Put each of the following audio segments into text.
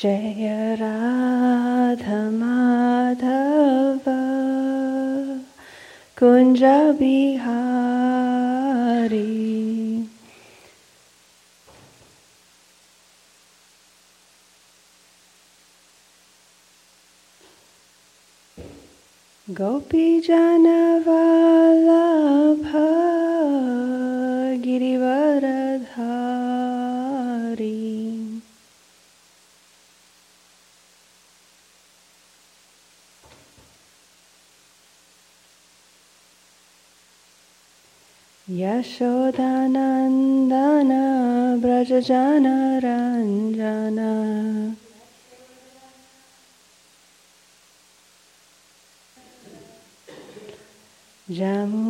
Jai Radha Madhav Kunj Bihari गोपीजनवा Yashodanandan व्रजनरञ्जन Jammu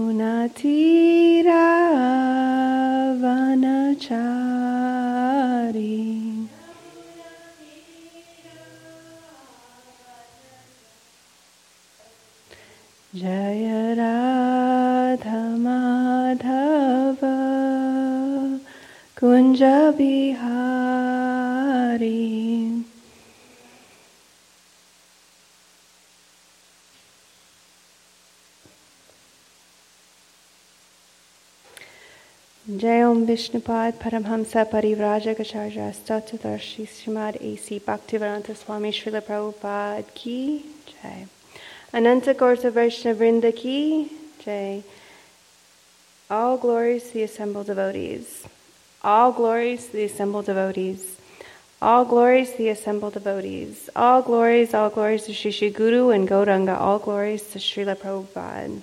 Jai Om Vishnupad Paramhamsa Parivrajagacharya Statadarshi Srimad A.C. Bhaktivedanta Swami Srila Prabhupada Ki Jai Ananta Koti Vaishnava Vrinda Ki Jai All glories to the assembled devotees. All glories to the assembled devotees. All glories to the assembled devotees. All glories, all glories to Shri Guru and Gauranga. All glories to Srila Prabhupada.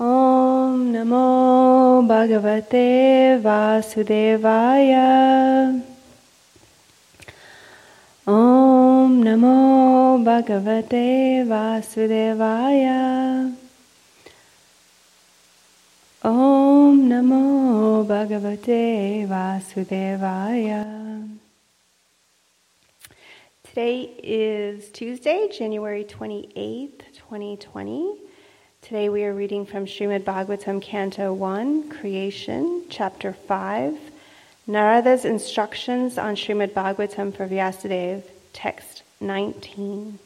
Om Namo Bhagavate Vasudevaya. Om Namo Bhagavate Vasudevaya. Om Namo Bhagavate Vasudevaya. Today is Tuesday, January 28th, 2020. Today we are reading from Srimad Bhagavatam, Canto 1, Creation, Chapter 5, Narada's Instructions on Srimad Bhagavatam for Vyasadeva, Text 19.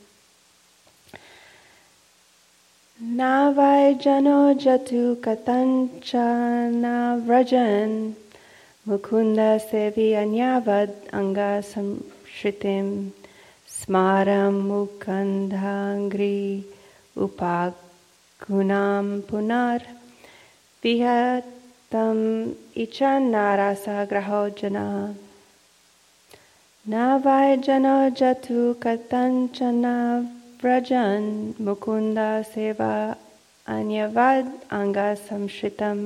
Navai jano jatu katancha navrajan mukunda sevi anyavad anga samshritim smaram mukundangri upag Gunam punar vihatam ichanarasa graho jana navai jano jatu katanchana vrajan mukunda seva anyavad anga samshritam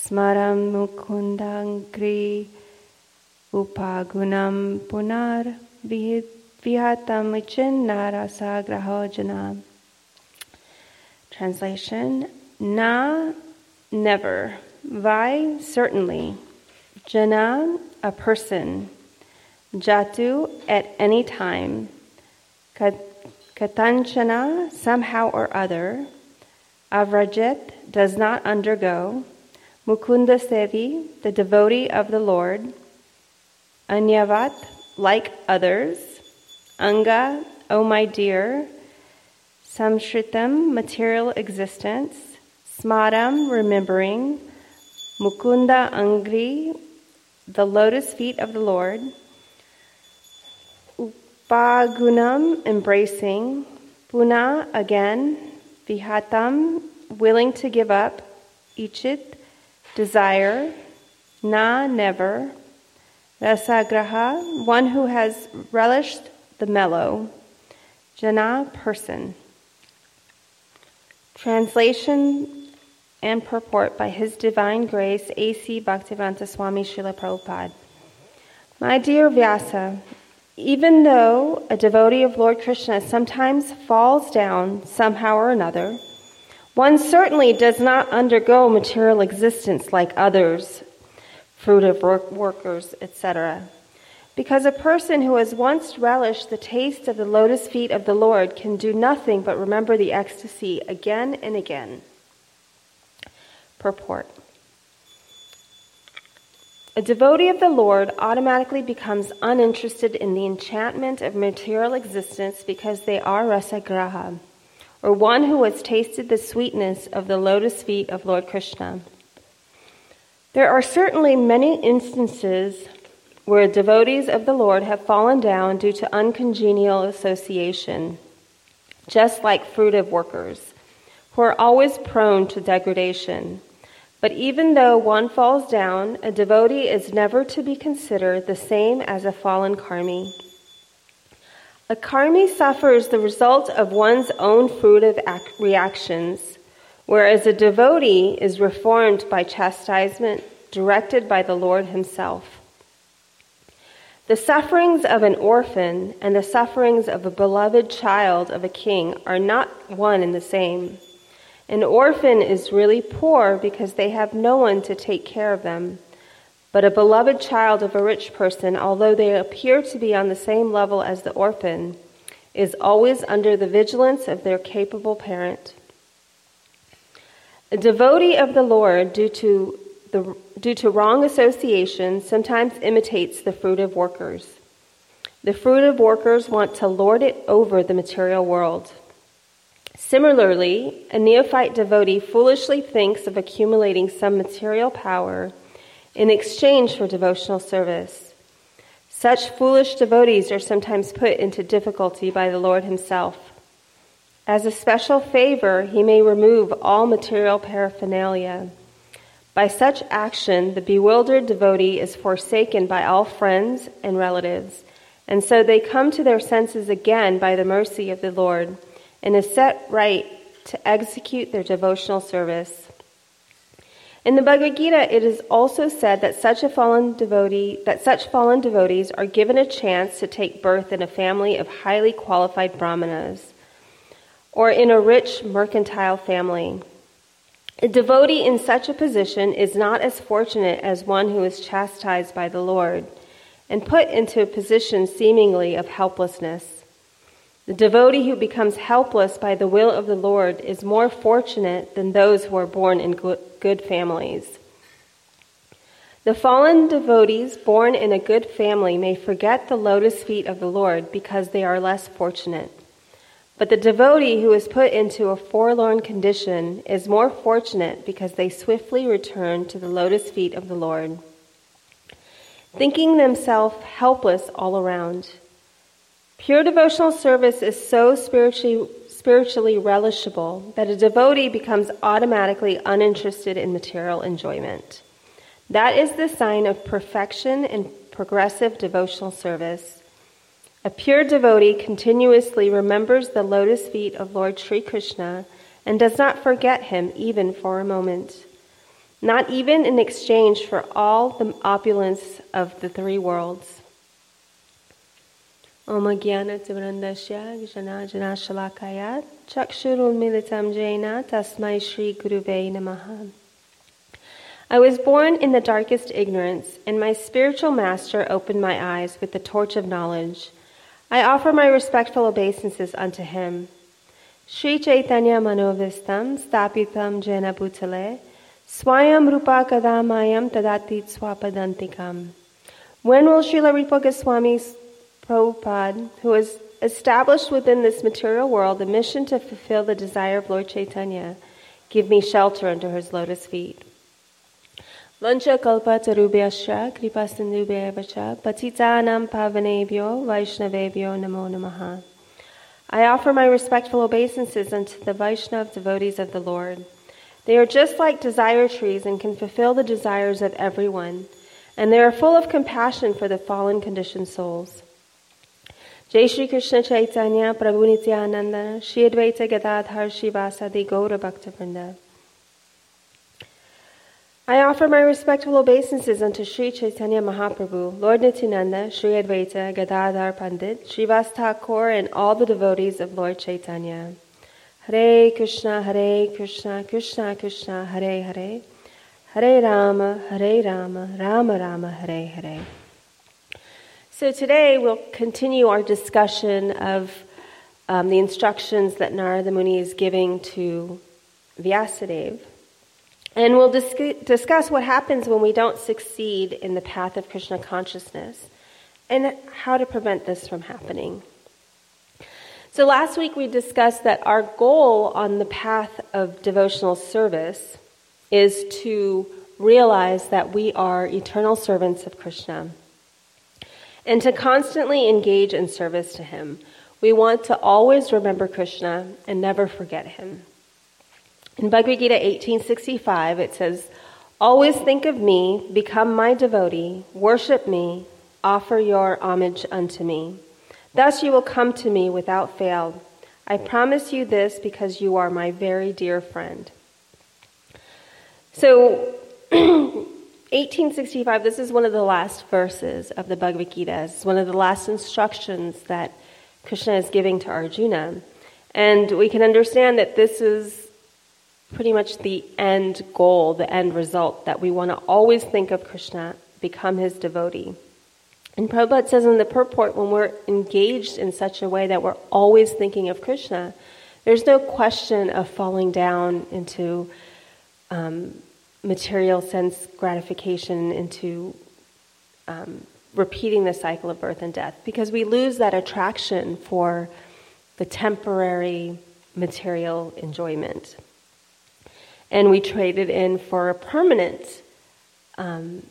smaram mukundangri upagunam punar vihatam ichanarasa graho jana Translation Na, never. Vai, certainly. Jana, a person. Jatu, at any time. Katanchana, somehow or other. Avrajit, does not undergo. Mukunda Sevi, the devotee of the Lord. Anyavat, like others. Anga, O my dear. Samshritam, material existence. Smaram, remembering. Mukunda Angri, the lotus feet of the Lord. Upagunam, embracing. Puna, again. Vihatam, willing to give up. Ichit, desire. Na, never. Rasagraha, one who has relished the mellow. Jana, person. Translation and purport by His Divine Grace A.C. Bhaktivedanta Swami Srila Prabhupada. My dear Vyasa, even though a devotee of Lord Krishna sometimes falls down somehow or another, one certainly does not undergo material existence like others, fruit of work, workers, etc. Because a person who has once relished the taste of the lotus feet of the Lord can do nothing but remember the ecstasy again and again. Purport A devotee of the Lord automatically becomes uninterested in the enchantment of material existence because they are rasagraha, or one who has tasted the sweetness of the lotus feet of Lord Krishna. There are certainly many instances where devotees of the Lord have fallen down due to uncongenial association, just like fruitive workers, who are always prone to degradation. But even though one falls down, a devotee is never to be considered the same as a fallen karmi. A karmi suffers the result of one's own fruitive reactions, whereas a devotee is reformed by chastisement directed by the Lord Himself. The sufferings of an orphan and the sufferings of a beloved child of a king are not one and the same. An orphan is really poor because they have no one to take care of them. But a beloved child of a rich person, although they appear to be on the same level as the orphan, is always under the vigilance of their capable parent. A devotee of the Lord, due to, the, due to wrong association, sometimes imitates the fruit of workers. The fruit of workers want to lord it over the material world. Similarly, a neophyte devotee foolishly thinks of accumulating some material power in exchange for devotional service. Such foolish devotees are sometimes put into difficulty by the Lord Himself. As a special favor, He may remove all material paraphernalia. By such action, the bewildered devotee is forsaken by all friends and relatives, and so they come to their senses again by the mercy of the Lord and is set right to execute their devotional service. In the Bhagavad Gita, it is also said that such a fallen devotee, that such fallen devotees are given a chance to take birth in a family of highly qualified brahmanas, or in a rich mercantile family. A devotee in such a position is not as fortunate as one who is chastised by the Lord and put into a position seemingly of helplessness. The devotee who becomes helpless by the will of the Lord is more fortunate than those who are born in good families. The fallen devotees born in a good family may forget the lotus feet of the Lord because they are less fortunate. But the devotee who is put into a forlorn condition is more fortunate because they swiftly return to the lotus feet of the Lord, thinking themselves helpless all around. Pure devotional service is so spiritually, spiritually relishable that a devotee becomes automatically uninterested in material enjoyment. That is the sign of perfection in progressive devotional service. A pure devotee continuously remembers the lotus feet of Lord Sri Krishna and does not forget him even for a moment, not even in exchange for all the opulence of the three worlds. Om Agyana Tivrandasya Gjanajana Shalakaya Chakshurul Militam Jaina Tasmai Sri Guruve Namaha. I was born in the darkest ignorance, and my spiritual master opened my eyes with the torch of knowledge. I offer my respectful obeisances unto him. Sri Chaitanya Manovistam Stapitam Jena Bhutale Swayam Rupa Kadamayam Tadatit Swapadantikam. When will Srila Rupa Goswami Prabhupada, who has established within this material world the mission to fulfill the desire of Lord Chaitanya, give me shelter under his lotus feet. I offer my respectful obeisances unto the Vaishnav devotees of the Lord. They are just like desire trees and can fulfill the desires of everyone, and they are full of compassion for the fallen conditioned souls. Jai Shri Krishna Chaitanya Prabhu Nityananda Shri Advaita Gadadhar Shrivasadi Gaura Bhaktavrinda. I offer my respectful obeisances unto Sri Chaitanya Mahaprabhu, Lord Nityananda, Sri Advaita, Gadadhar Pandit, Srivas Thakur, and all the devotees of Lord Chaitanya. Hare Krishna, Hare Krishna, Krishna Krishna, Hare Hare, Hare Rama, Hare Rama, Rama Rama, Hare Hare. So today we'll continue our discussion of um, the instructions that Narada Muni is giving to Vyasadeva. And we'll dis- discuss what happens when we don't succeed in the path of Krishna consciousness and how to prevent this from happening. So, last week we discussed that our goal on the path of devotional service is to realize that we are eternal servants of Krishna and to constantly engage in service to Him. We want to always remember Krishna and never forget Him. In Bhagavad Gita 1865, it says, Always think of me, become my devotee, worship me, offer your homage unto me. Thus you will come to me without fail. I promise you this because you are my very dear friend. So, 1865, this is one of the last verses of the Bhagavad Gita. It's one of the last instructions that Krishna is giving to Arjuna. And we can understand that this is pretty much the end goal, the end result, that we want to always think of Krishna, become his devotee. And Prabhupada says in the purport, when we're engaged in such a way that we're always thinking of Krishna, there's no question of falling down into um, material sense gratification, into um, repeating the cycle of birth and death, because we lose that attraction for the temporary material enjoyment and we traded in for a permanent, um,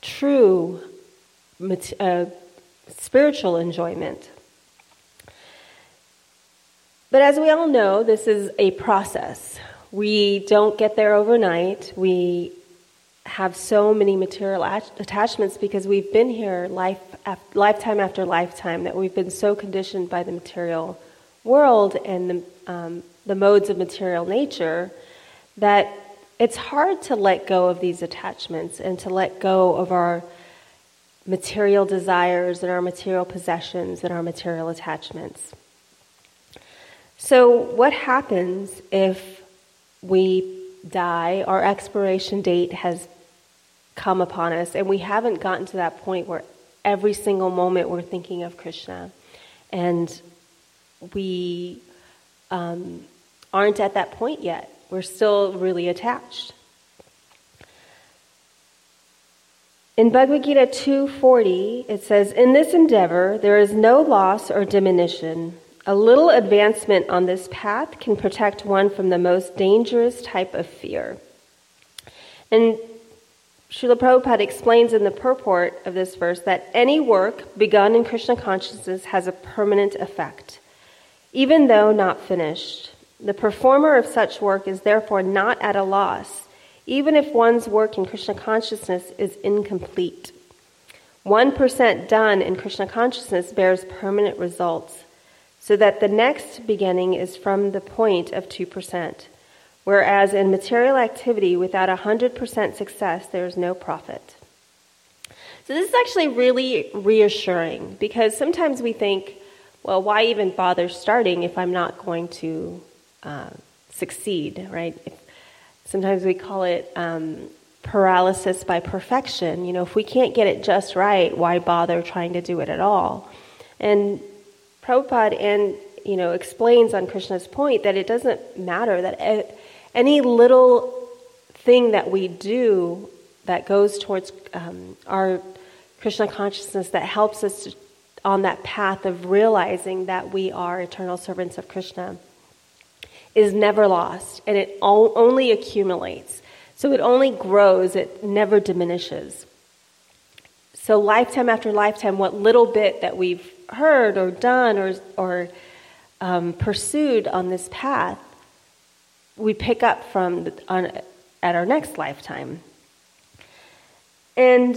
true uh, spiritual enjoyment. But as we all know, this is a process. We don't get there overnight. We have so many material attachments because we've been here life, lifetime after lifetime that we've been so conditioned by the material world and the um, the modes of material nature, that it's hard to let go of these attachments and to let go of our material desires and our material possessions and our material attachments. So, what happens if we die, our expiration date has come upon us, and we haven't gotten to that point where every single moment we're thinking of Krishna and we um, aren't at that point yet. We're still really attached. In Bhagavad Gita 2:40, it says, "In this endeavor there is no loss or diminution. A little advancement on this path can protect one from the most dangerous type of fear." And Srila Prabhupada explains in the purport of this verse that any work begun in Krishna consciousness has a permanent effect, even though not finished. The performer of such work is therefore not at a loss, even if one's work in Krishna consciousness is incomplete. 1% done in Krishna consciousness bears permanent results, so that the next beginning is from the point of 2%. Whereas in material activity, without 100% success, there is no profit. So, this is actually really reassuring because sometimes we think, well, why even bother starting if I'm not going to uh, succeed, right? Sometimes we call it um, paralysis by perfection. You know, if we can't get it just right, why bother trying to do it at all? And Prabhupada and you know explains on Krishna's point that it doesn't matter that any little thing that we do that goes towards um, our Krishna consciousness that helps us on that path of realizing that we are eternal servants of Krishna is never lost and it only accumulates. So it only grows, it never diminishes. So, lifetime after lifetime, what little bit that we've heard or done or, or um, pursued on this path, we pick up from the, on, at our next lifetime. And,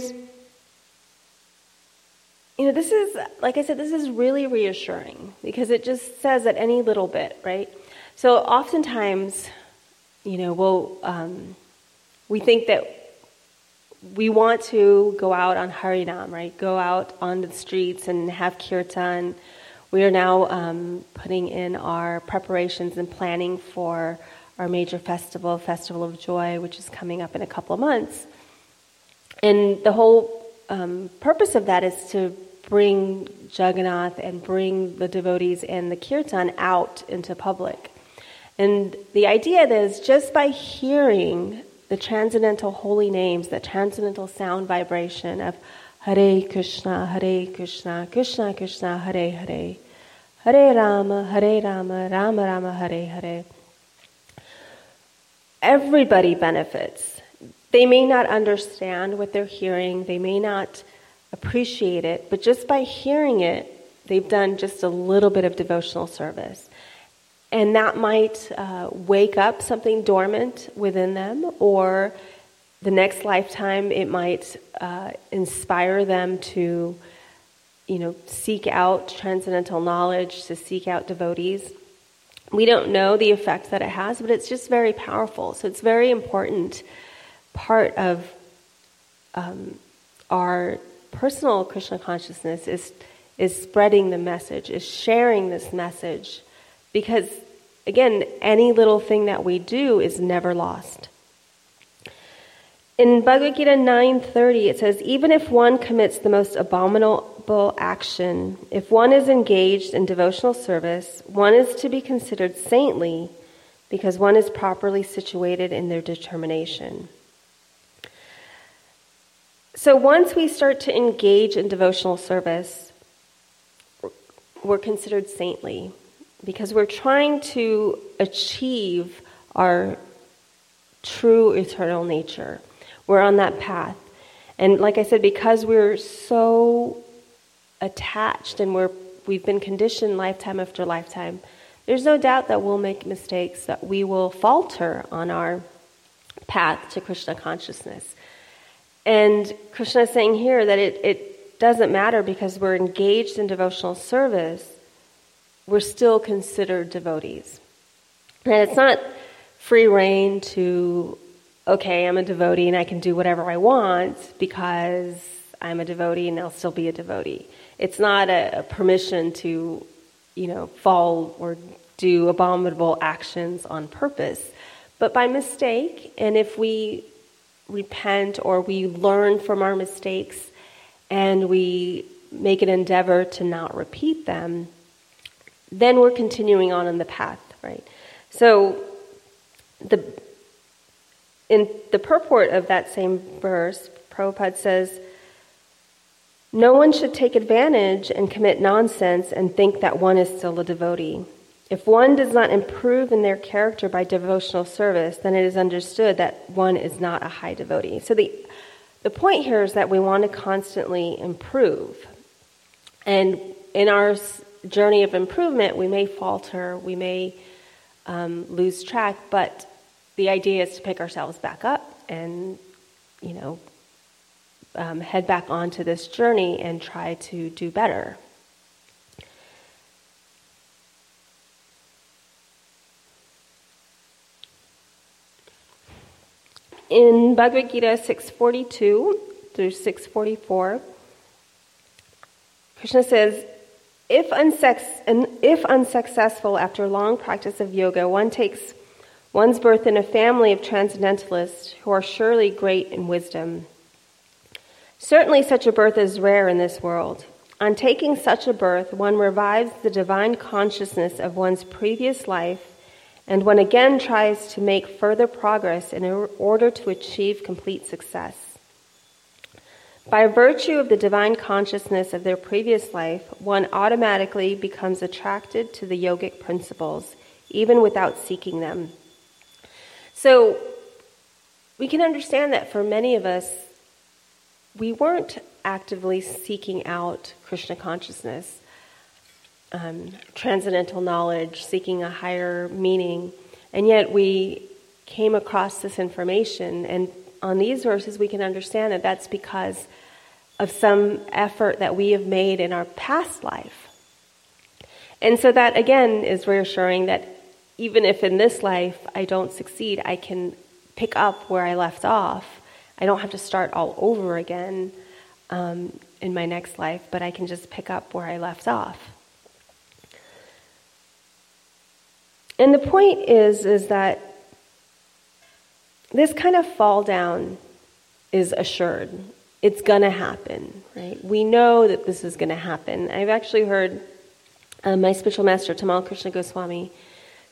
you know, this is, like I said, this is really reassuring because it just says that any little bit, right? So oftentimes, you know, we'll, um, we think that we want to go out on Harinam, right? Go out on the streets and have kirtan. We are now um, putting in our preparations and planning for our major festival, Festival of Joy, which is coming up in a couple of months. And the whole um, purpose of that is to bring Jagannath and bring the devotees and the kirtan out into public. And the idea is just by hearing the transcendental holy names, the transcendental sound vibration of Hare Krishna, Hare Krishna, Krishna Krishna, Hare Hare, Hare Rama, Hare Rama, Rama Rama, Hare Hare. Everybody benefits. They may not understand what they're hearing, they may not appreciate it, but just by hearing it, they've done just a little bit of devotional service. And that might uh, wake up something dormant within them, or the next lifetime it might uh, inspire them to, you know, seek out transcendental knowledge, to seek out devotees. We don't know the effect that it has, but it's just very powerful. So it's very important part of um, our personal Krishna consciousness is is spreading the message, is sharing this message because, again, any little thing that we do is never lost. In Bhagavad Gita 9:30 it says even if one commits the most abominable action if one is engaged in devotional service one is to be considered saintly because one is properly situated in their determination. So once we start to engage in devotional service we're considered saintly because we're trying to achieve our true eternal nature. We're on that path. And like I said, because we're so attached and we're, we've been conditioned lifetime after lifetime, there's no doubt that we'll make mistakes, that we will falter on our path to Krishna consciousness. And Krishna is saying here that it, it doesn't matter because we're engaged in devotional service, we're still considered devotees. And it's not free rein to, okay, I'm a devotee and I can do whatever I want because I'm a devotee and I'll still be a devotee. It's not a, a permission to, you know, fall or do abominable actions on purpose, but by mistake. And if we repent or we learn from our mistakes and we make an endeavor to not repeat them, then we're continuing on in the path, right? So the in the purport of that same verse, Prabhupada says, No one should take advantage and commit nonsense and think that one is still a devotee. If one does not improve in their character by devotional service, then it is understood that one is not a high devotee. So the the point here is that we want to constantly improve. And in our journey of improvement, we may falter, we may um, lose track, but the idea is to pick ourselves back up and, you know, um, head back onto this journey and try to do better. In Bhagavad Gita 642 through 644, Krishna says, if, unsex- if unsuccessful after long practice of yoga, one takes one's birth in a family of transcendentalists who are surely great in wisdom. Certainly, such a birth is rare in this world. On taking such a birth, one revives the divine consciousness of one's previous life and one again tries to make further progress in order to achieve complete success. By virtue of the divine consciousness of their previous life, one automatically becomes attracted to the yogic principles, even without seeking them. So, we can understand that for many of us, we weren't actively seeking out Krishna consciousness um, transcendental knowledge, seeking a higher meaning, and yet we came across this information. And on these verses, we can understand that that's because of some effort that we have made in our past life. And so that again is reassuring that even if in this life I don't succeed, I can pick up where I left off. I don't have to start all over again um, in my next life, but I can just pick up where I left off. And the point is, is that this kind of fall down is assured. It's going to happen, right? We know that this is going to happen. I've actually heard uh, my spiritual master, Tamal Krishna Goswami,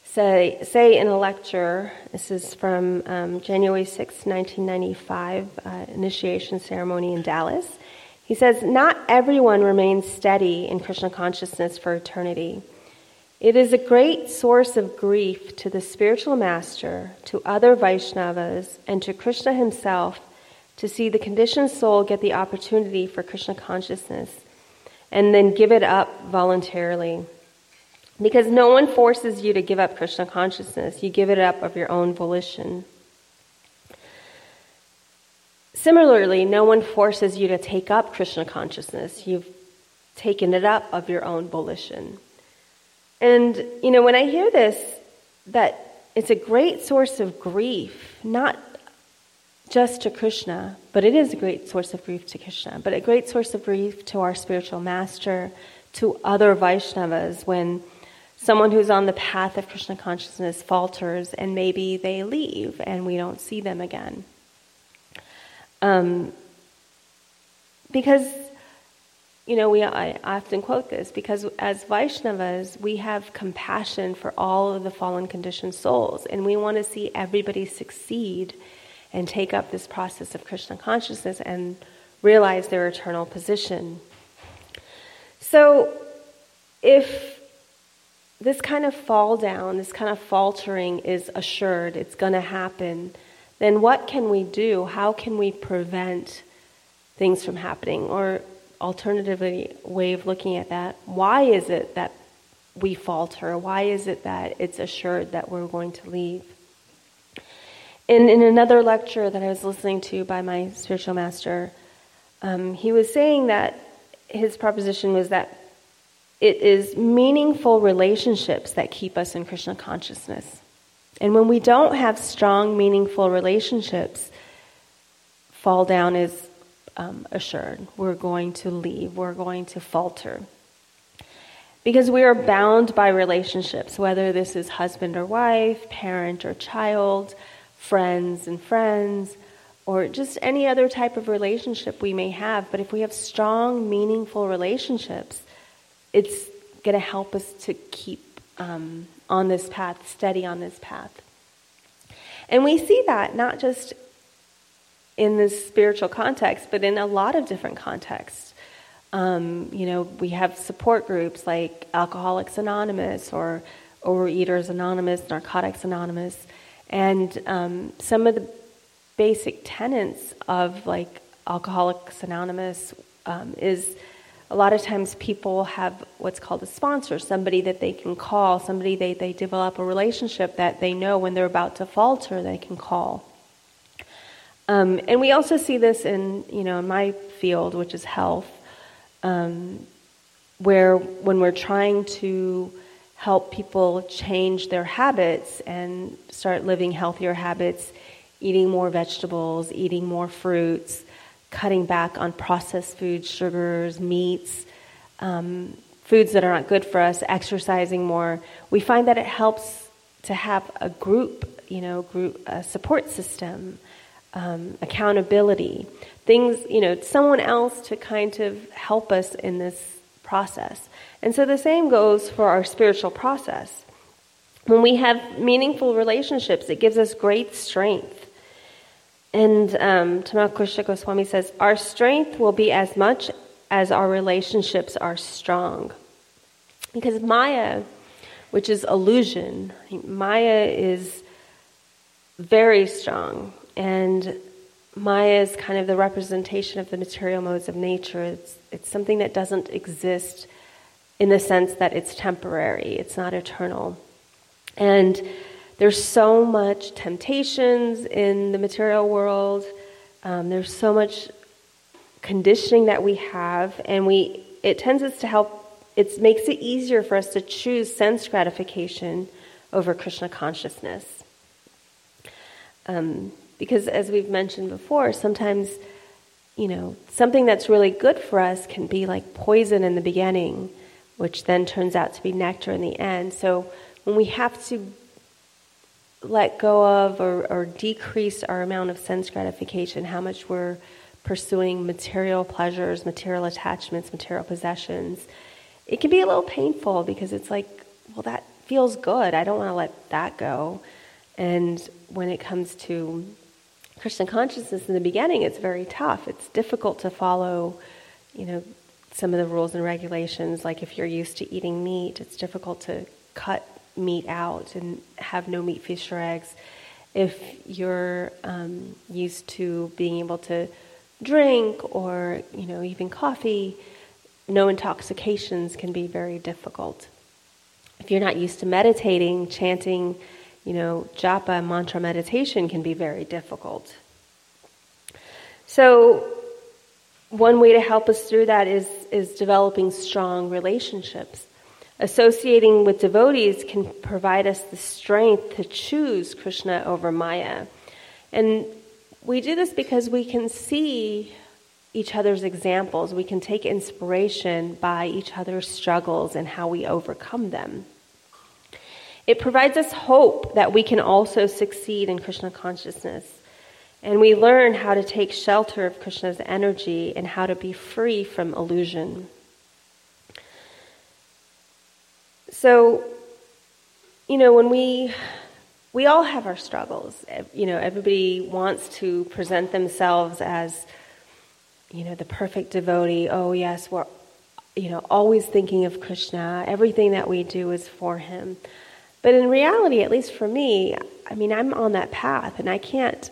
say, say in a lecture, this is from um, January 6, 1995, uh, initiation ceremony in Dallas. He says, Not everyone remains steady in Krishna consciousness for eternity. It is a great source of grief to the spiritual master, to other Vaishnavas, and to Krishna himself to see the conditioned soul get the opportunity for Krishna consciousness and then give it up voluntarily. Because no one forces you to give up Krishna consciousness, you give it up of your own volition. Similarly, no one forces you to take up Krishna consciousness. You've taken it up of your own volition. And, you know, when I hear this, that it's a great source of grief, not just to Krishna, but it is a great source of grief to Krishna, but a great source of grief to our spiritual master, to other Vaishnavas when someone who's on the path of Krishna consciousness falters and maybe they leave and we don't see them again. Um, because, you know, we, I often quote this because as Vaishnavas, we have compassion for all of the fallen conditioned souls and we want to see everybody succeed and take up this process of Krishna consciousness and realize their eternal position. So, if this kind of fall down, this kind of faltering is assured, it's going to happen, then what can we do? How can we prevent things from happening? Or, alternatively, way of looking at that, why is it that we falter? Why is it that it's assured that we're going to leave? In, in another lecture that I was listening to by my spiritual master, um, he was saying that his proposition was that it is meaningful relationships that keep us in Krishna consciousness. And when we don't have strong, meaningful relationships, fall down is um, assured. We're going to leave, we're going to falter. Because we are bound by relationships, whether this is husband or wife, parent or child, friends and friends, or just any other type of relationship we may have. But if we have strong, meaningful relationships, it's going to help us to keep um, on this path, steady on this path. And we see that not just in this spiritual context, but in a lot of different contexts. Um, you know, we have support groups like Alcoholics Anonymous or Overeaters Anonymous, Narcotics Anonymous. And um, some of the basic tenets of like Alcoholics Anonymous um, is a lot of times people have what's called a sponsor, somebody that they can call, somebody they, they develop a relationship that they know when they're about to falter, they can call. Um, and we also see this in, you know, in my field, which is health, um, where when we're trying to help people change their habits and start living healthier habits, eating more vegetables, eating more fruits, cutting back on processed foods, sugars, meats, um, foods that are not good for us, exercising more. We find that it helps to have a group, you know, group a support system, um, accountability, things, you know, someone else to kind of help us in this process. And so the same goes for our spiritual process. When we have meaningful relationships, it gives us great strength. And um, Tamal Krishna Goswami says, Our strength will be as much as our relationships are strong. Because Maya, which is illusion, Maya is very strong. And Maya is kind of the representation of the material modes of nature. It's, it's something that doesn't exist in the sense that it's temporary, it's not eternal. And there's so much temptations in the material world. Um, there's so much conditioning that we have, and we it tends us to help. It makes it easier for us to choose sense gratification over Krishna consciousness. Um, because, as we've mentioned before, sometimes, you know, something that's really good for us can be like poison in the beginning which then turns out to be nectar in the end. So when we have to let go of or, or, decrease our amount of sense gratification, how much we're pursuing material pleasures, material attachments, material possessions, it can be a little painful because it's like, well, that feels good. I don't want to let that go. And when it comes to Krishna consciousness in the beginning, it's very tough. It's difficult to follow, you know, some of the rules and regulations. Like if you're used to eating meat, it's difficult to cut meat out and have no meat, fish, or eggs. If you're um, used to being able to drink or, you know, even coffee, no intoxications can be very difficult. If you're not used to meditating, chanting, you know, japa mantra meditation can be very difficult. So, one way to help us through that is, is developing strong relationships. Associating with devotees can provide us the strength to choose Krishna over Maya. And we do this because we can see each other's examples. We can take inspiration by each other's struggles and how we overcome them. It provides us hope that we can also succeed in Krishna consciousness. And we learn how to take shelter of Krishna's energy and how to be free from illusion. So, you know, when we we all have our struggles. You know, everybody wants to present themselves as you know, the perfect devotee. Oh, yes, we're, you know, always thinking of Krishna. Everything that we do is for him. But in reality, at least for me, I mean, I'm on that path, and I can't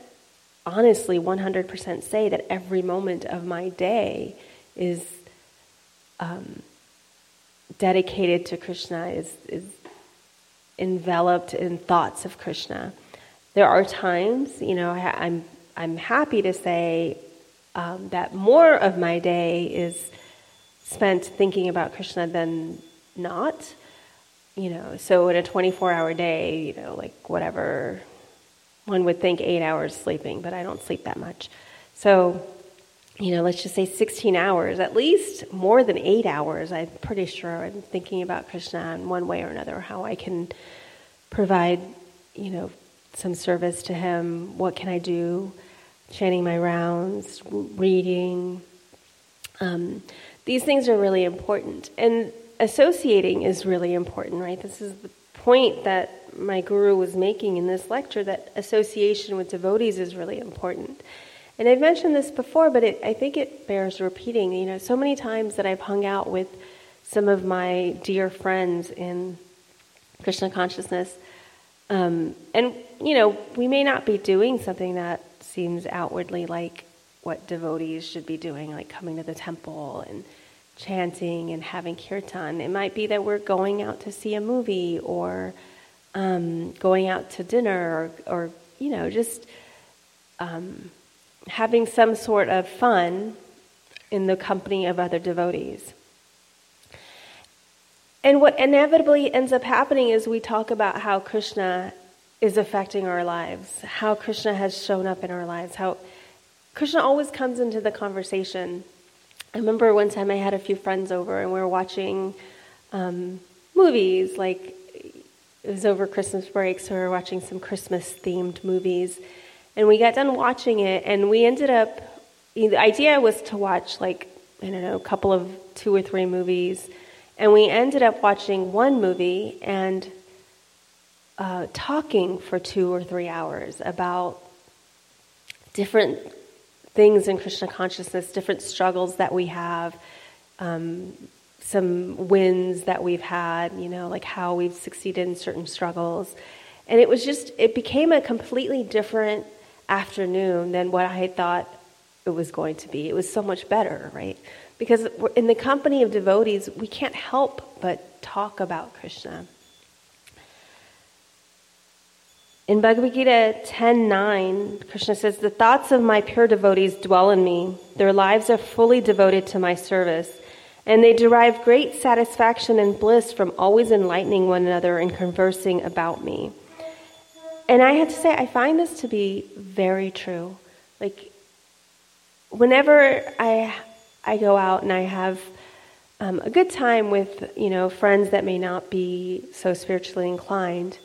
honestly 100% say that every moment of my day is um, dedicated to Krishna, is, is enveloped in thoughts of Krishna. There are times, you know, I, I'm I'm happy to say um, that more of my day is spent thinking about Krishna than not. You know, so in a 24 hour day, you know, like whatever, one would think eight hours sleeping, but I don't sleep that much. So, you know, let's just say 16 hours, at least more than eight hours, I'm pretty sure I'm thinking about Krishna in one way or another, how I can provide, you know, some service to him. What can I do? chanting my rounds, reading. Um, these things are really important. And associating is really important, right? This is the point that my guru was making in this lecture that association with devotees is really important. And I've mentioned this before, but it, I think it bears repeating. You know, so many times that I've hung out with some of my dear friends in Krishna consciousness, um, and you know, we may not be doing something that seems outwardly like what devotees should be doing, like coming to the temple and chanting and having kirtan. It might be that we're going out to see a movie or um, going out to dinner or, or you know, just um, having some sort of fun in the company of other devotees. And what inevitably ends up happening is we talk about how Krishna is affecting our lives, how Krishna has shown up in our lives, how Krishna always comes into the conversation. I remember one time I had a few friends over and we were watching um, movies, like it was over Christmas break, so we were watching some Christmas themed movies. And we got done watching it, and we ended up, the idea was to watch like, I don't know, a couple of two or three movies. And we ended up watching one movie, and uh, talking for two or three hours about different things in Krishna consciousness, different struggles that we have, um, some wins that we've had, you know, like how we've succeeded in certain struggles. And it was just, it became a completely different afternoon than what I had thought it was going to be. It was so much better, right? Because in the company of devotees, we can't help but talk about Krishna. In Bhagavad Gita 10:9, Krishna says, "The thoughts of my pure devotees dwell in me. Their lives are fully devoted to my service, and they derive great satisfaction and bliss from always enlightening one another and conversing about me." And I have to say, I find this to be very true. Like, whenever I I go out and I have um, a good time with you know friends that may not be so spiritually inclined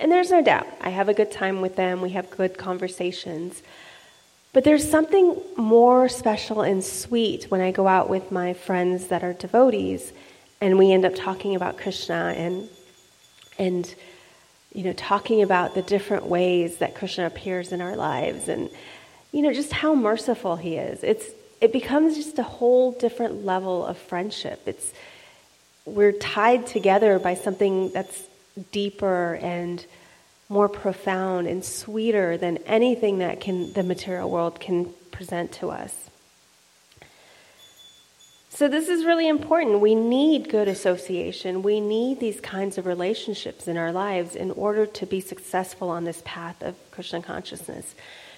and there's no doubt, I have a good time with them, we have good conversations. But there's something more special and sweet when I go out with my friends that are devotees and we end up talking about Krishna and and you know, talking about the different ways that Krishna appears in our lives and, you know, just how merciful he is. It's, it becomes just a whole different level of friendship. It's, we're tied together by something that's deeper and more profound and sweeter than anything that can, the material world can present to us. So, this is really important. We need good association. We need these kinds of relationships in our lives in order to be successful on this path of Krishna consciousness.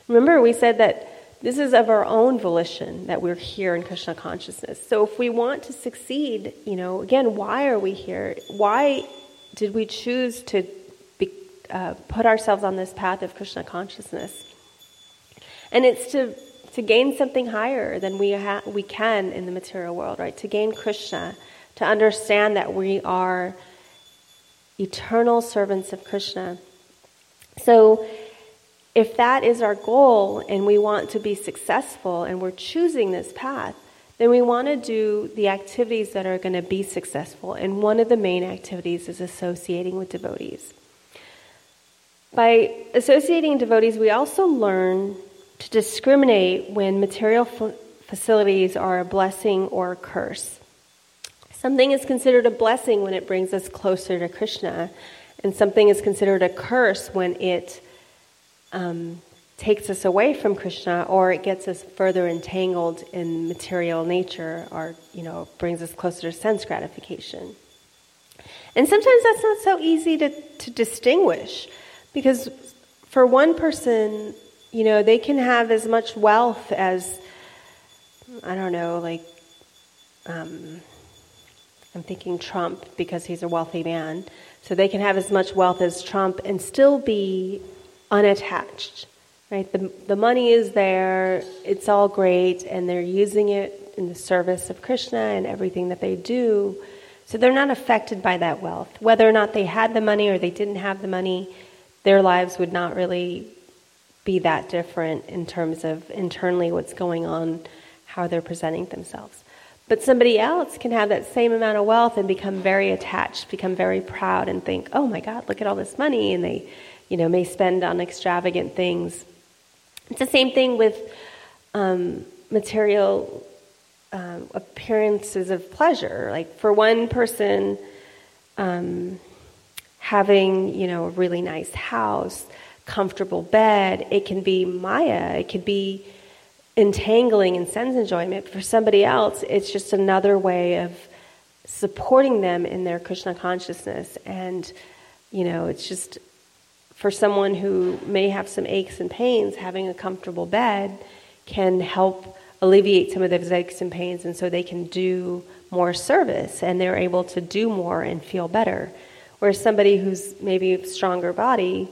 Remember, we said that this is of our own volition that we're here in Krishna consciousness. So, if we want to succeed, you know, again, why are we here? Why did we choose to be, uh, put ourselves on this path of Krishna consciousness? And it's to to gain something higher than we, ha- we can in the material world, right? To gain Krishna, to understand that we are eternal servants of Krishna. So, if that is our goal and we want to be successful and we're choosing this path, then we want to do the activities that are going to be successful. And one of the main activities is associating with devotees. By associating devotees, we also learn to discriminate when material f- facilities are a blessing or a curse. Something is considered a blessing when it brings us closer to Krishna, and something is considered a curse when it um, takes us away from Krishna or it gets us further entangled in material nature or, you know, brings us closer to sense gratification. And sometimes that's not so easy to, to distinguish because for one person, you know, they can have as much wealth as, I don't know, like, um, I'm thinking Trump because he's a wealthy man. So they can have as much wealth as Trump and still be unattached, right? The, the money is there, it's all great, and they're using it in the service of Krishna and everything that they do. So they're not affected by that wealth. Whether or not they had the money or they didn't have the money, their lives would not really be that different in terms of internally what's going on, how they're presenting themselves. But somebody else can have that same amount of wealth and become very attached, become very proud, and think, "Oh my God, look at all this money!" And they, you know, may spend on extravagant things. It's the same thing with um, material um, appearances of pleasure. Like for one person, um, having you know a really nice house comfortable bed. It can be Maya. It could be entangling in sense enjoyment. For somebody else, it's just another way of supporting them in their Krishna consciousness. And, you know, it's just for someone who may have some aches and pains, having a comfortable bed can help alleviate some of those aches and pains. And so they can do more service and they're able to do more and feel better. Whereas somebody who's maybe a stronger body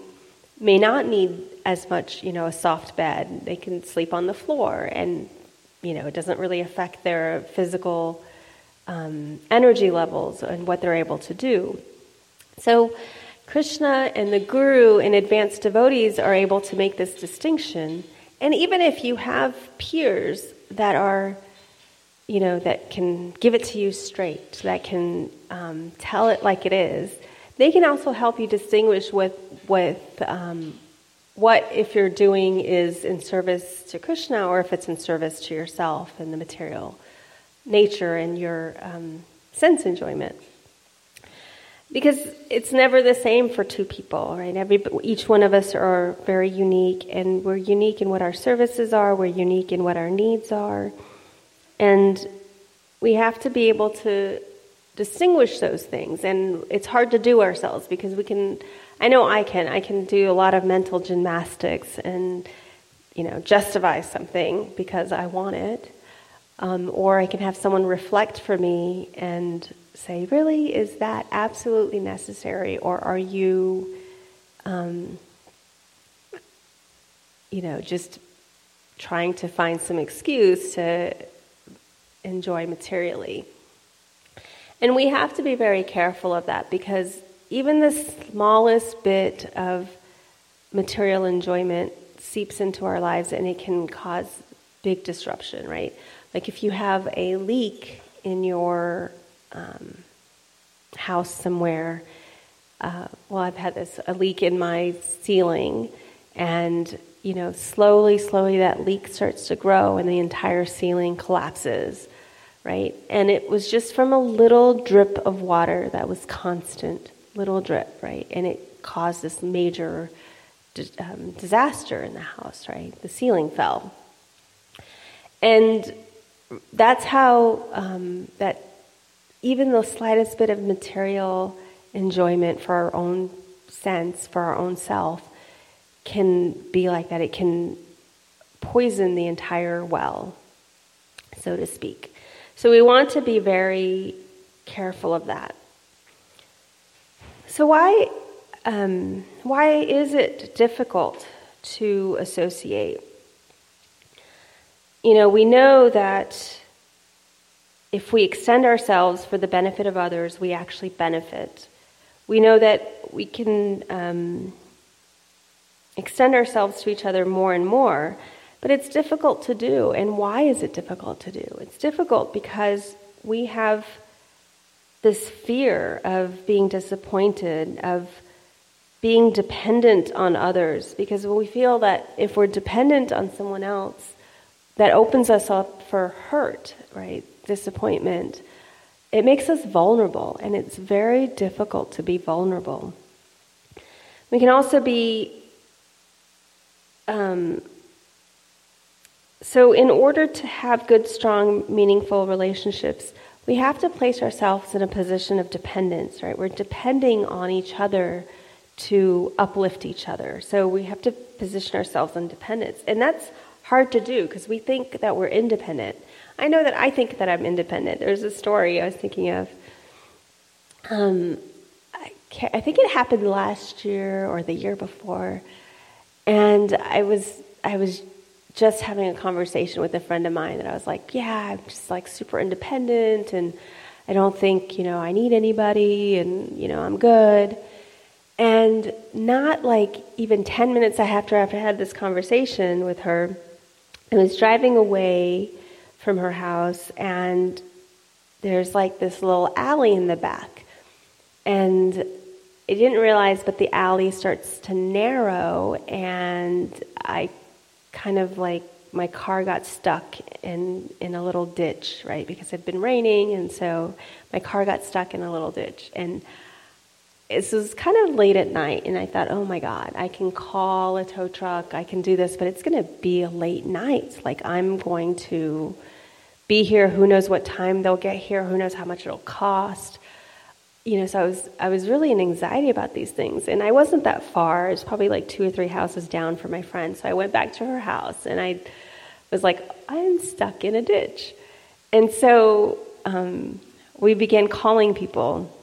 may not need as much, you know, a soft bed. They can sleep on the floor, and you know, it doesn't really affect their physical um, energy levels and what they're able to do. So, Krishna and the Guru and advanced devotees are able to make this distinction. And even if you have peers that are, you know, that can give it to you straight, that can um, tell it like it is, they can also help you distinguish with, with um, what, if you're doing, is in service to Krishna or if it's in service to yourself and the material nature and your um, sense enjoyment. Because it's never the same for two people, right? Every, each one of us are very unique, and we're unique in what our services are, we're unique in what our needs are. And we have to be able to distinguish those things. And it's hard to do ourselves because we can, I know I can, I can do a lot of mental gymnastics and, you know, justify something because I want it. Um, or I can have someone reflect for me and say, really, is that absolutely necessary? Or are you, um, you know, just trying to find some excuse to enjoy materially? And we have to be very careful of that because even the smallest bit of material enjoyment seeps into our lives and it can cause big disruption, right? Like if you have a leak in your um, house somewhere uh, well, I've had this a leak in my ceiling, and you know, slowly, slowly that leak starts to grow, and the entire ceiling collapses, right? And it was just from a little drip of water that was constant, little drip, right? And it caused this major um, disaster in the house, right? The ceiling fell, and that's how um, that even the slightest bit of material enjoyment for our own sense, for our own self, can be like that. It can poison the entire well, so to speak. So we want to be very careful of that. So why um, why is it difficult to associate? You know, we know that if we extend ourselves for the benefit of others, we actually benefit. We know that we can um, extend ourselves to each other more and more, but it's difficult to do. And why is it difficult to do? It's difficult because we have this fear of being disappointed, of being dependent on others, because we feel that if we're dependent on someone else, that opens us up for hurt, right? Disappointment it makes us vulnerable, and it's very difficult to be vulnerable. We can also be. Um, so, in order to have good, strong, meaningful relationships, we have to place ourselves in a position of dependence, right? We're depending on each other to uplift each other. So, we have to position ourselves in dependence. And that's hard to do because we think that we're independent. I know that I think that I'm independent. There's a story I was thinking of. Um, I, I think it happened last year or the year before, and I was I was just having a conversation with a friend of mine that I was like, yeah, I'm just like super independent, and I don't think you know I need anybody, and you know I'm good. And not like even 10 minutes after I had this conversation with her, I was driving away from her house, and there's like this little alley in the back. And I didn't realize, but the alley starts to narrow, and I kind of like my car got stuck in in a little ditch, right? Because it had been raining, and so my car got stuck in a little ditch. And it was kind of late at night, and I thought, oh my God, I can call a tow truck, I can do this, but it's going to be a late night. Like I'm going to be here. Who knows what time they'll get here? Who knows how much it'll cost? You know, so I was I was really in anxiety about these things, and I wasn't that far. It's probably like two or three houses down from my friend. So I went back to her house, and I was like, I'm stuck in a ditch, and so um, we began calling people,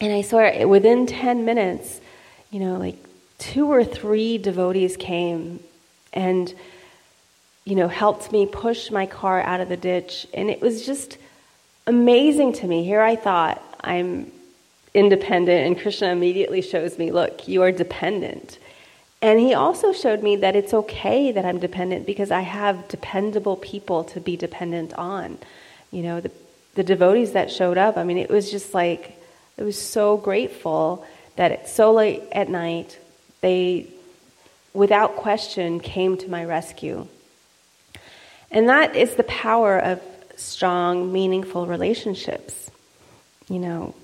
and I swear within ten minutes, you know, like two or three devotees came, and you know, helped me push my car out of the ditch. And it was just amazing to me. Here I thought, I'm independent, and Krishna immediately shows me, look, you are dependent. And he also showed me that it's okay that I'm dependent because I have dependable people to be dependent on. You know, the, the devotees that showed up, I mean, it was just like, it was so grateful that it's so late at night, they, without question, came to my rescue. And that is the power of strong, meaningful relationships. You know,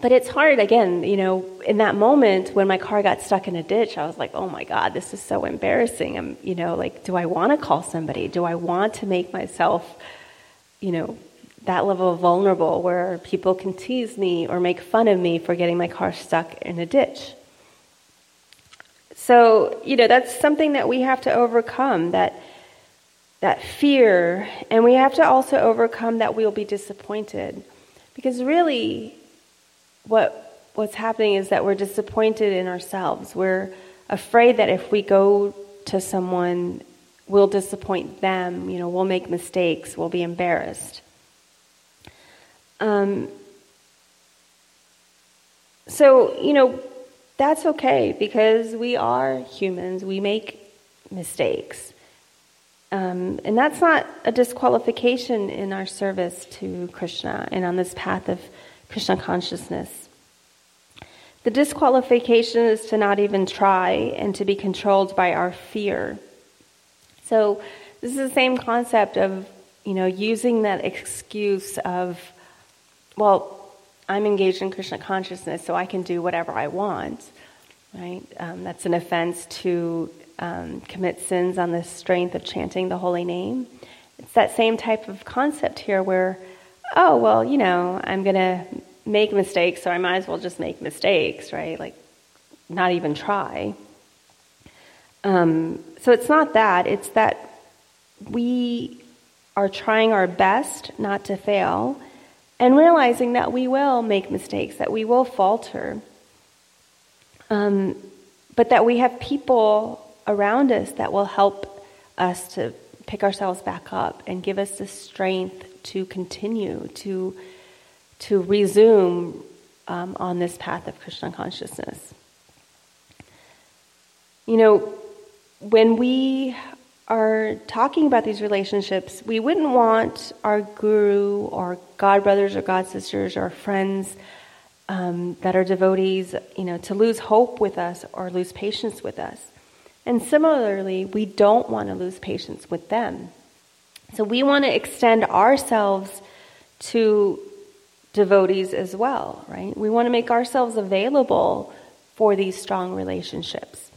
but it's hard again you know in that moment when my car got stuck in a ditch i was like oh my god this is so embarrassing i'm you know like do i want to call somebody do i want to make myself you know that level of vulnerable where people can tease me or make fun of me for getting my car stuck in a ditch so, you know, that's something that we have to overcome that that fear, and we have to also overcome that we'll be disappointed. Because really what what's happening is that we're disappointed in ourselves. We're afraid that if we go to someone, we'll disappoint them, you know, we'll make mistakes, we'll be embarrassed. Um, so, you know, that's okay because we are humans, we make mistakes. Um, and that's not a disqualification in our service to Krishna and on this path of Krishna consciousness. The disqualification is to not even try and to be controlled by our fear. So, this is the same concept of, you know, using that excuse of, well, I'm engaged in Krishna consciousness, so I can do whatever I want, right? Um, that's an offense to um, commit sins on the strength of chanting the holy name. It's that same type of concept here where, oh, well, you know, I'm going to make mistakes, so I might as well just make mistakes, right? Like, not even try. Um, so it's not that, it's that we are trying our best not to fail and realizing that we will make mistakes, that we will falter, um, but that we have people around us that will help us to pick ourselves back up and give us the strength to continue to to resume um, on this path of Krishna consciousness. You know, when we are talking about these relationships, we wouldn't want our guru or god brothers or god sisters or friends um, that are devotees, you know, to lose hope with us or lose patience with us. And similarly, we don't want to lose patience with them. So we want to extend ourselves to devotees as well, right? We want to make ourselves available for these strong relationships.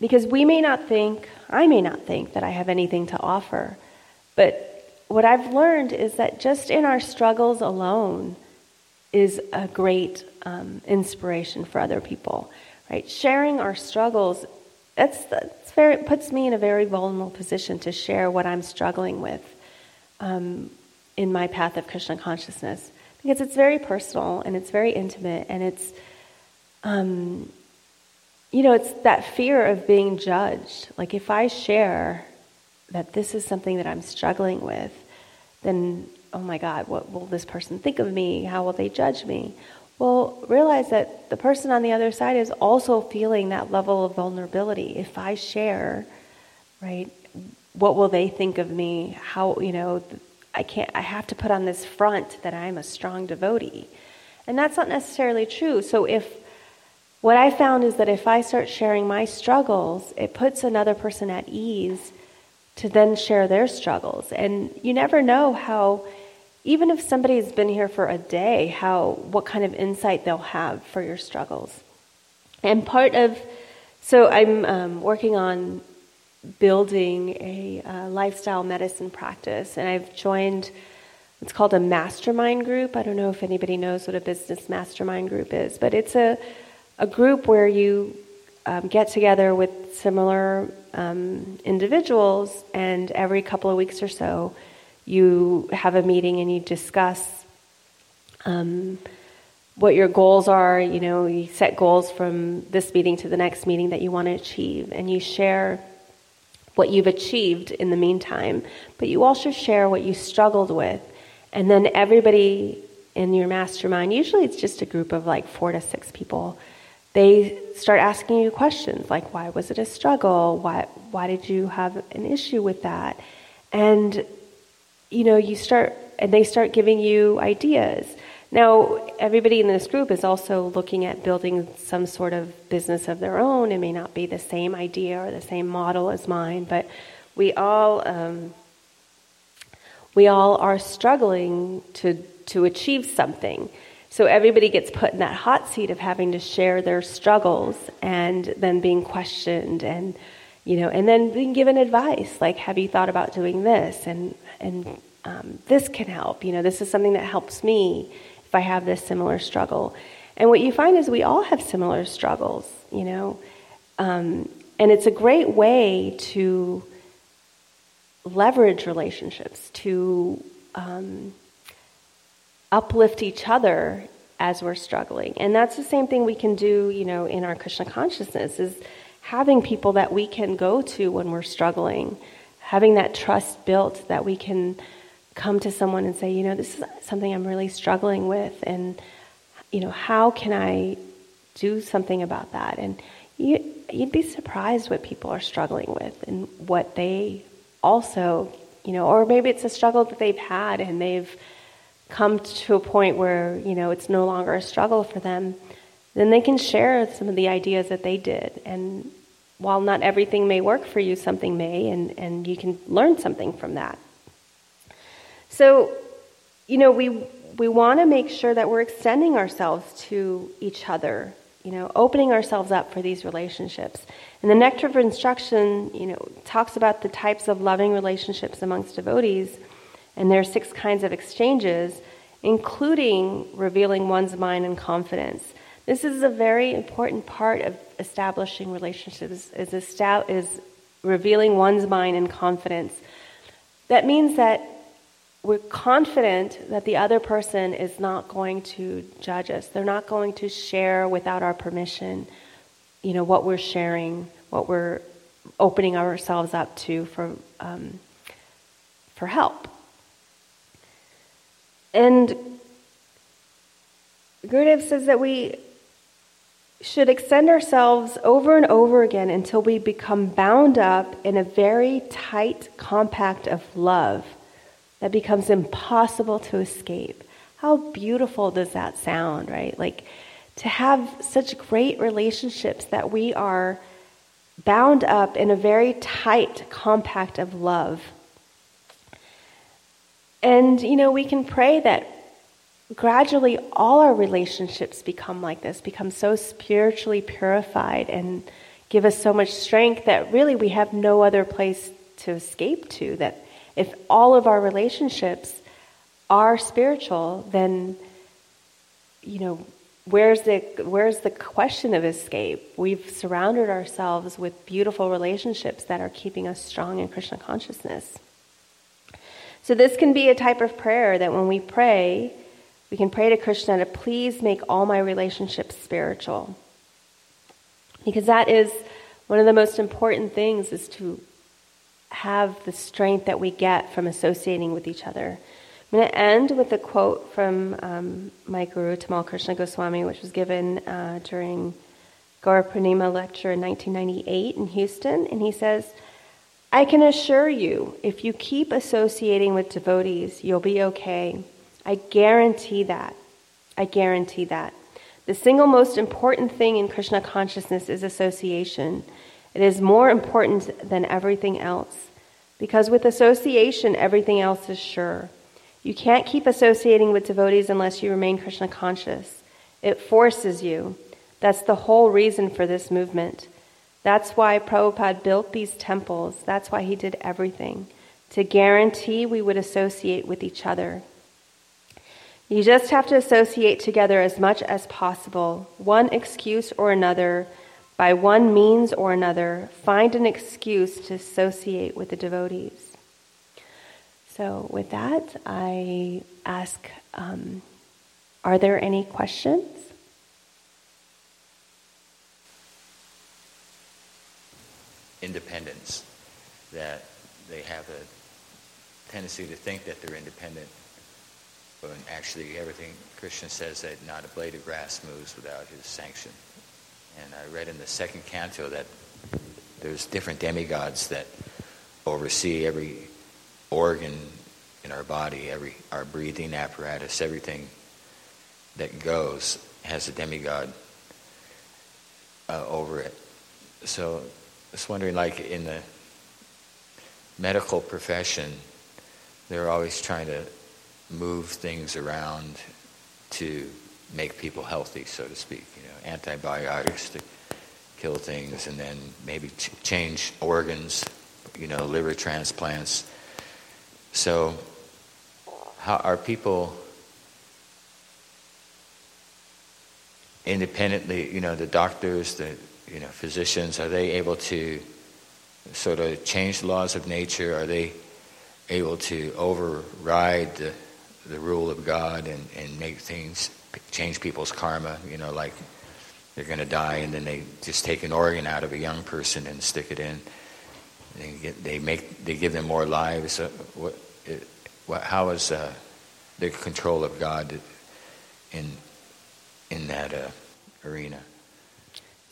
Because we may not think, I may not think that I have anything to offer, but what I've learned is that just in our struggles alone is a great um, inspiration for other people, right? Sharing our struggles, that's, that's very, it puts me in a very vulnerable position to share what I'm struggling with um, in my path of Krishna consciousness because it's very personal and it's very intimate and it's um, you know, it's that fear of being judged. Like if I share that this is something that I'm struggling with, then oh my God, what will this person think of me? How will they judge me? Well, realize that the person on the other side is also feeling that level of vulnerability. If I share, right, what will they think of me? How, you know, I can't, I have to put on this front that I'm a strong devotee. And that's not necessarily true. So if what I found is that if I start sharing my struggles, it puts another person at ease to then share their struggles. And you never know how, even if somebody's been here for a day, how what kind of insight they'll have for your struggles. And part of, so I'm um, working on building a uh, lifestyle medicine practice, and I've joined. It's called a mastermind group. I don't know if anybody knows what a business mastermind group is, but it's a a group where you um, get together with similar um, individuals, and every couple of weeks or so, you have a meeting and you discuss um, what your goals are. You know, you set goals from this meeting to the next meeting that you want to achieve, and you share what you've achieved in the meantime, but you also share what you struggled with. And then everybody in your mastermind, usually it's just a group of like four to six people, they start asking you questions like why was it a struggle? Why why did you have an issue with that? And you know you start and they start giving you ideas. Now everybody in this group is also looking at building some sort of business of their own. It may not be the same idea or the same model as mine but we all um, we all are struggling to to achieve something so everybody gets put in that hot seat of having to share their struggles and then being questioned and you know, and then being given advice like, have you thought about doing this? And and um, this can help. You know, this is something that helps me if I have this similar struggle. And what you find is we all have similar struggles. You know, um, and it's a great way to leverage relationships to um, uplift each other as we're struggling. And that's the same thing we can do, you know, in our Krishna consciousness is having people that we can go to when we're struggling, having that trust built that we can come to someone and say, you know, this is something I'm really struggling with and you know, how can I do something about that? And you, you'd be surprised what people are struggling with and what they also, you know, or maybe it's a struggle that they've had and they've come to a point where you know it's no longer a struggle for them, then they can share some of the ideas that they did. And while not everything may work for you, something may, and, and you can learn something from that. So, you know, we we want to make sure that we're extending ourselves to each other, you know, opening ourselves up for these relationships. And the Nectar of Instruction, you know, talks about the types of loving relationships amongst devotees, and there are six kinds of exchanges, including revealing one's mind and confidence. This is a very important part of establishing relationships, is, is revealing one's mind and confidence. That means that we're confident that the other person is not going to judge us. They're not going to share without our permission, you know, what we're sharing, what we're opening ourselves up to for, um, for help. And Gurudev says that we should extend ourselves over and over again until we become bound up in a very tight compact of love that becomes impossible to escape. How beautiful does that sound, right? Like to have such great relationships that we are bound up in a very tight compact of love. And, you know, we can pray that gradually all our relationships become like this, become so spiritually purified and give us so much strength that really we have no other place to escape to, that if all of our relationships are spiritual, then, you know, where's the, where's the question of escape? We've surrounded ourselves with beautiful relationships that are keeping us strong in Krishna consciousness. So, this can be a type of prayer that when we pray, we can pray to Krishna to please make all my relationships spiritual. Because that is one of the most important things is to have the strength that we get from associating with each other. I'm going to end with a quote from um, my guru, Tamal Krishna Goswami, which was given uh, during Gaura Purnima lecture in 1998 in Houston. And he says, I can assure you, if you keep associating with devotees, you'll be okay. I guarantee that. I guarantee that. The single most important thing in Krishna consciousness is association. It is more important than everything else. Because with association, everything else is sure. You can't keep associating with devotees unless you remain Krishna conscious. It forces you. That's the whole reason for this movement. That's why Prabhupada built these temples. That's why he did everything. To guarantee we would associate with each other. You just have to associate together as much as possible, one excuse or another by one means or another, find an excuse to associate with the devotees. So, with that, I ask um, Are there any questions? Independence, that they have a tendency to think that they're independent, when actually, everything Krishna says that not a blade of grass moves without his sanction. And I read in the second canto that there's different demigods that oversee every organ in our body, every our breathing apparatus, everything that goes has a demigod uh, over it. So was wondering, like in the medical profession, they're always trying to move things around to make people healthy, so to speak. You know, antibiotics to kill things, and then maybe ch- change organs. You know, liver transplants. So, how are people independently? You know, the doctors, the you know physicians, are they able to sort of change the laws of nature? Are they able to override the the rule of God and, and make things change people's karma. You know, like they're going to die, and then they just take an organ out of a young person and stick it in. They get, they make they give them more lives. Uh, what, it, what, how is uh, the control of God in in that uh, arena?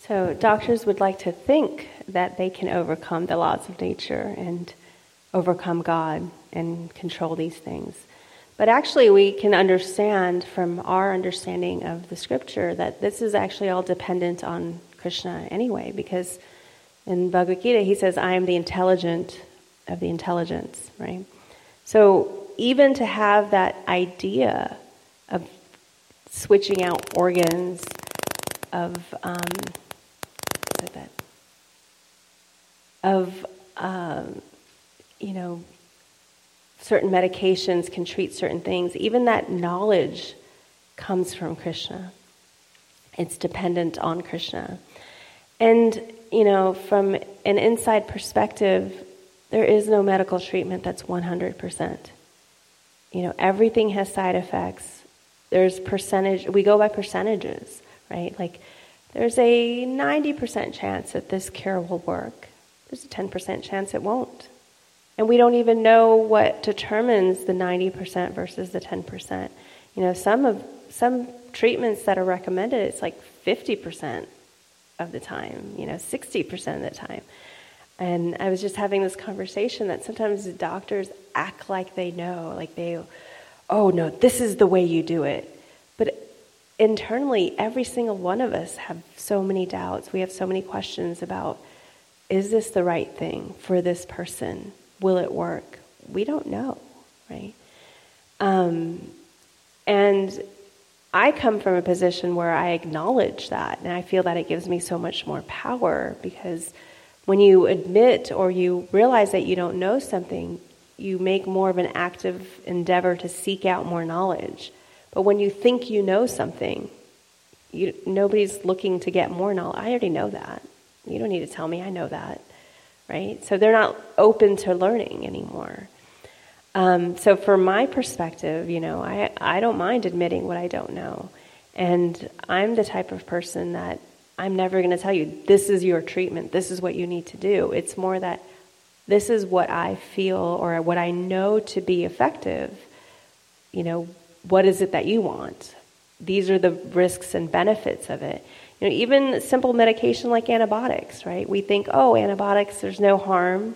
So doctors would like to think that they can overcome the laws of nature and overcome God and control these things. But actually, we can understand from our understanding of the scripture that this is actually all dependent on Krishna anyway, because in Bhagavad Gita, he says, I am the intelligent of the intelligence, right? So even to have that idea of switching out organs, of, um, that? Of, um, you know, certain medications can treat certain things, even that knowledge comes from Krishna. It's dependent on Krishna. And, you know, from an inside perspective, there is no medical treatment that's 100%. You know, everything has side effects. There's percentage, we go by percentages, right? Like, there's a 90% chance that this cure will work. There's a 10% chance it won't. And we don't even know what determines the 90% versus the 10%. You know, some of some treatments that are recommended, it's like 50% of the time, you know, 60% of the time. And I was just having this conversation that sometimes doctors act like they know, like they, oh no, this is the way you do it. Internally, every single one of us have so many doubts. We have so many questions about is this the right thing for this person? Will it work? We don't know, right? Um, and I come from a position where I acknowledge that, and I feel that it gives me so much more power because when you admit or you realize that you don't know something, you make more of an active endeavor to seek out more knowledge. But when you think you know something, you, nobody's looking to get more knowledge. I already know that. You don't need to tell me, I know that. Right? So they're not open to learning anymore. Um, so, from my perspective, you know, I, I don't mind admitting what I don't know. And I'm the type of person that I'm never going to tell you, this is your treatment, this is what you need to do. It's more that this is what I feel or what I know to be effective. You know, what is it that you want? These are the risks and benefits of it. You know, even simple medication like antibiotics, right? We think, oh, antibiotics, there's no harm.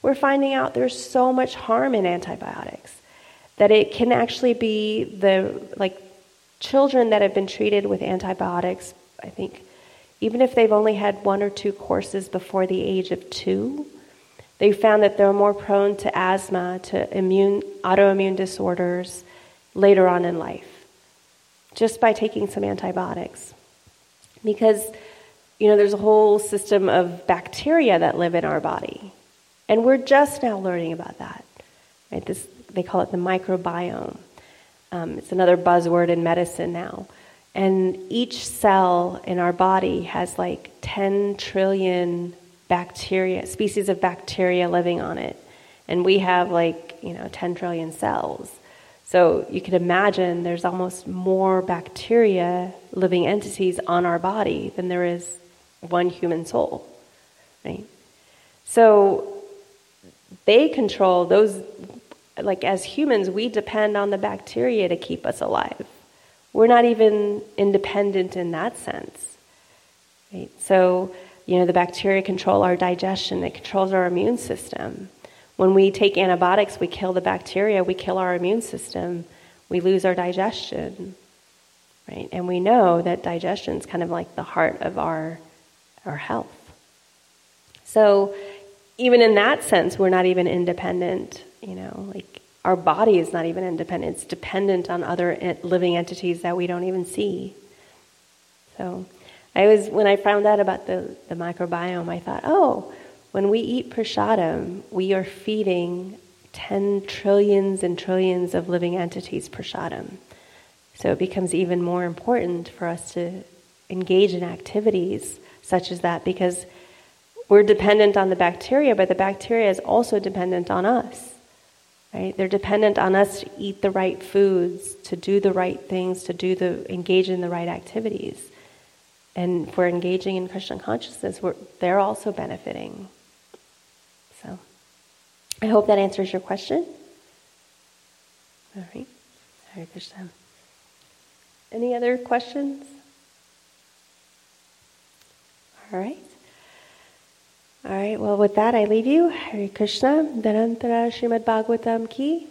We're finding out there's so much harm in antibiotics that it can actually be the, like, children that have been treated with antibiotics, I think even if they've only had one or two courses before the age of two, they found that they're more prone to asthma, to immune, autoimmune disorders later on in life, just by taking some antibiotics. Because, you know, there's a whole system of bacteria that live in our body. And we're just now learning about that. Right? This, they call it the microbiome. Um, it's another buzzword in medicine now. And each cell in our body has like 10 trillion bacteria, species of bacteria living on it. And we have like, you know, 10 trillion cells. So you can imagine there's almost more bacteria, living entities on our body than there is one human soul, right? So they control those, like as humans, we depend on the bacteria to keep us alive. We're not even independent in that sense. Right? So, you know, the bacteria control our digestion, it controls our immune system. When we take antibiotics, we kill the bacteria, we kill our immune system, we lose our digestion. Right? And we know that digestion is kind of like the heart of our, our health. So, even in that sense, we're not even independent, you know, like our body is not even independent. It's dependent on other living entities that we don't even see. So I was, when I found out about the, the microbiome, I thought, oh, when we eat prasadam, we are feeding 10 trillions and trillions of living entities prasadam. So it becomes even more important for us to engage in activities such as that because we're dependent on the bacteria, but the bacteria is also dependent on us. Right? They're dependent on us to eat the right foods, to do the right things, to do the engage in the right activities. And if we're engaging in Krishna consciousness, they're also benefiting. I hope that answers your question. All right. Hare Krishna. Any other questions? All right. All right, well, with that, I leave you. Hare Krishna, Dhanantara Srimad Bhagavatam ki.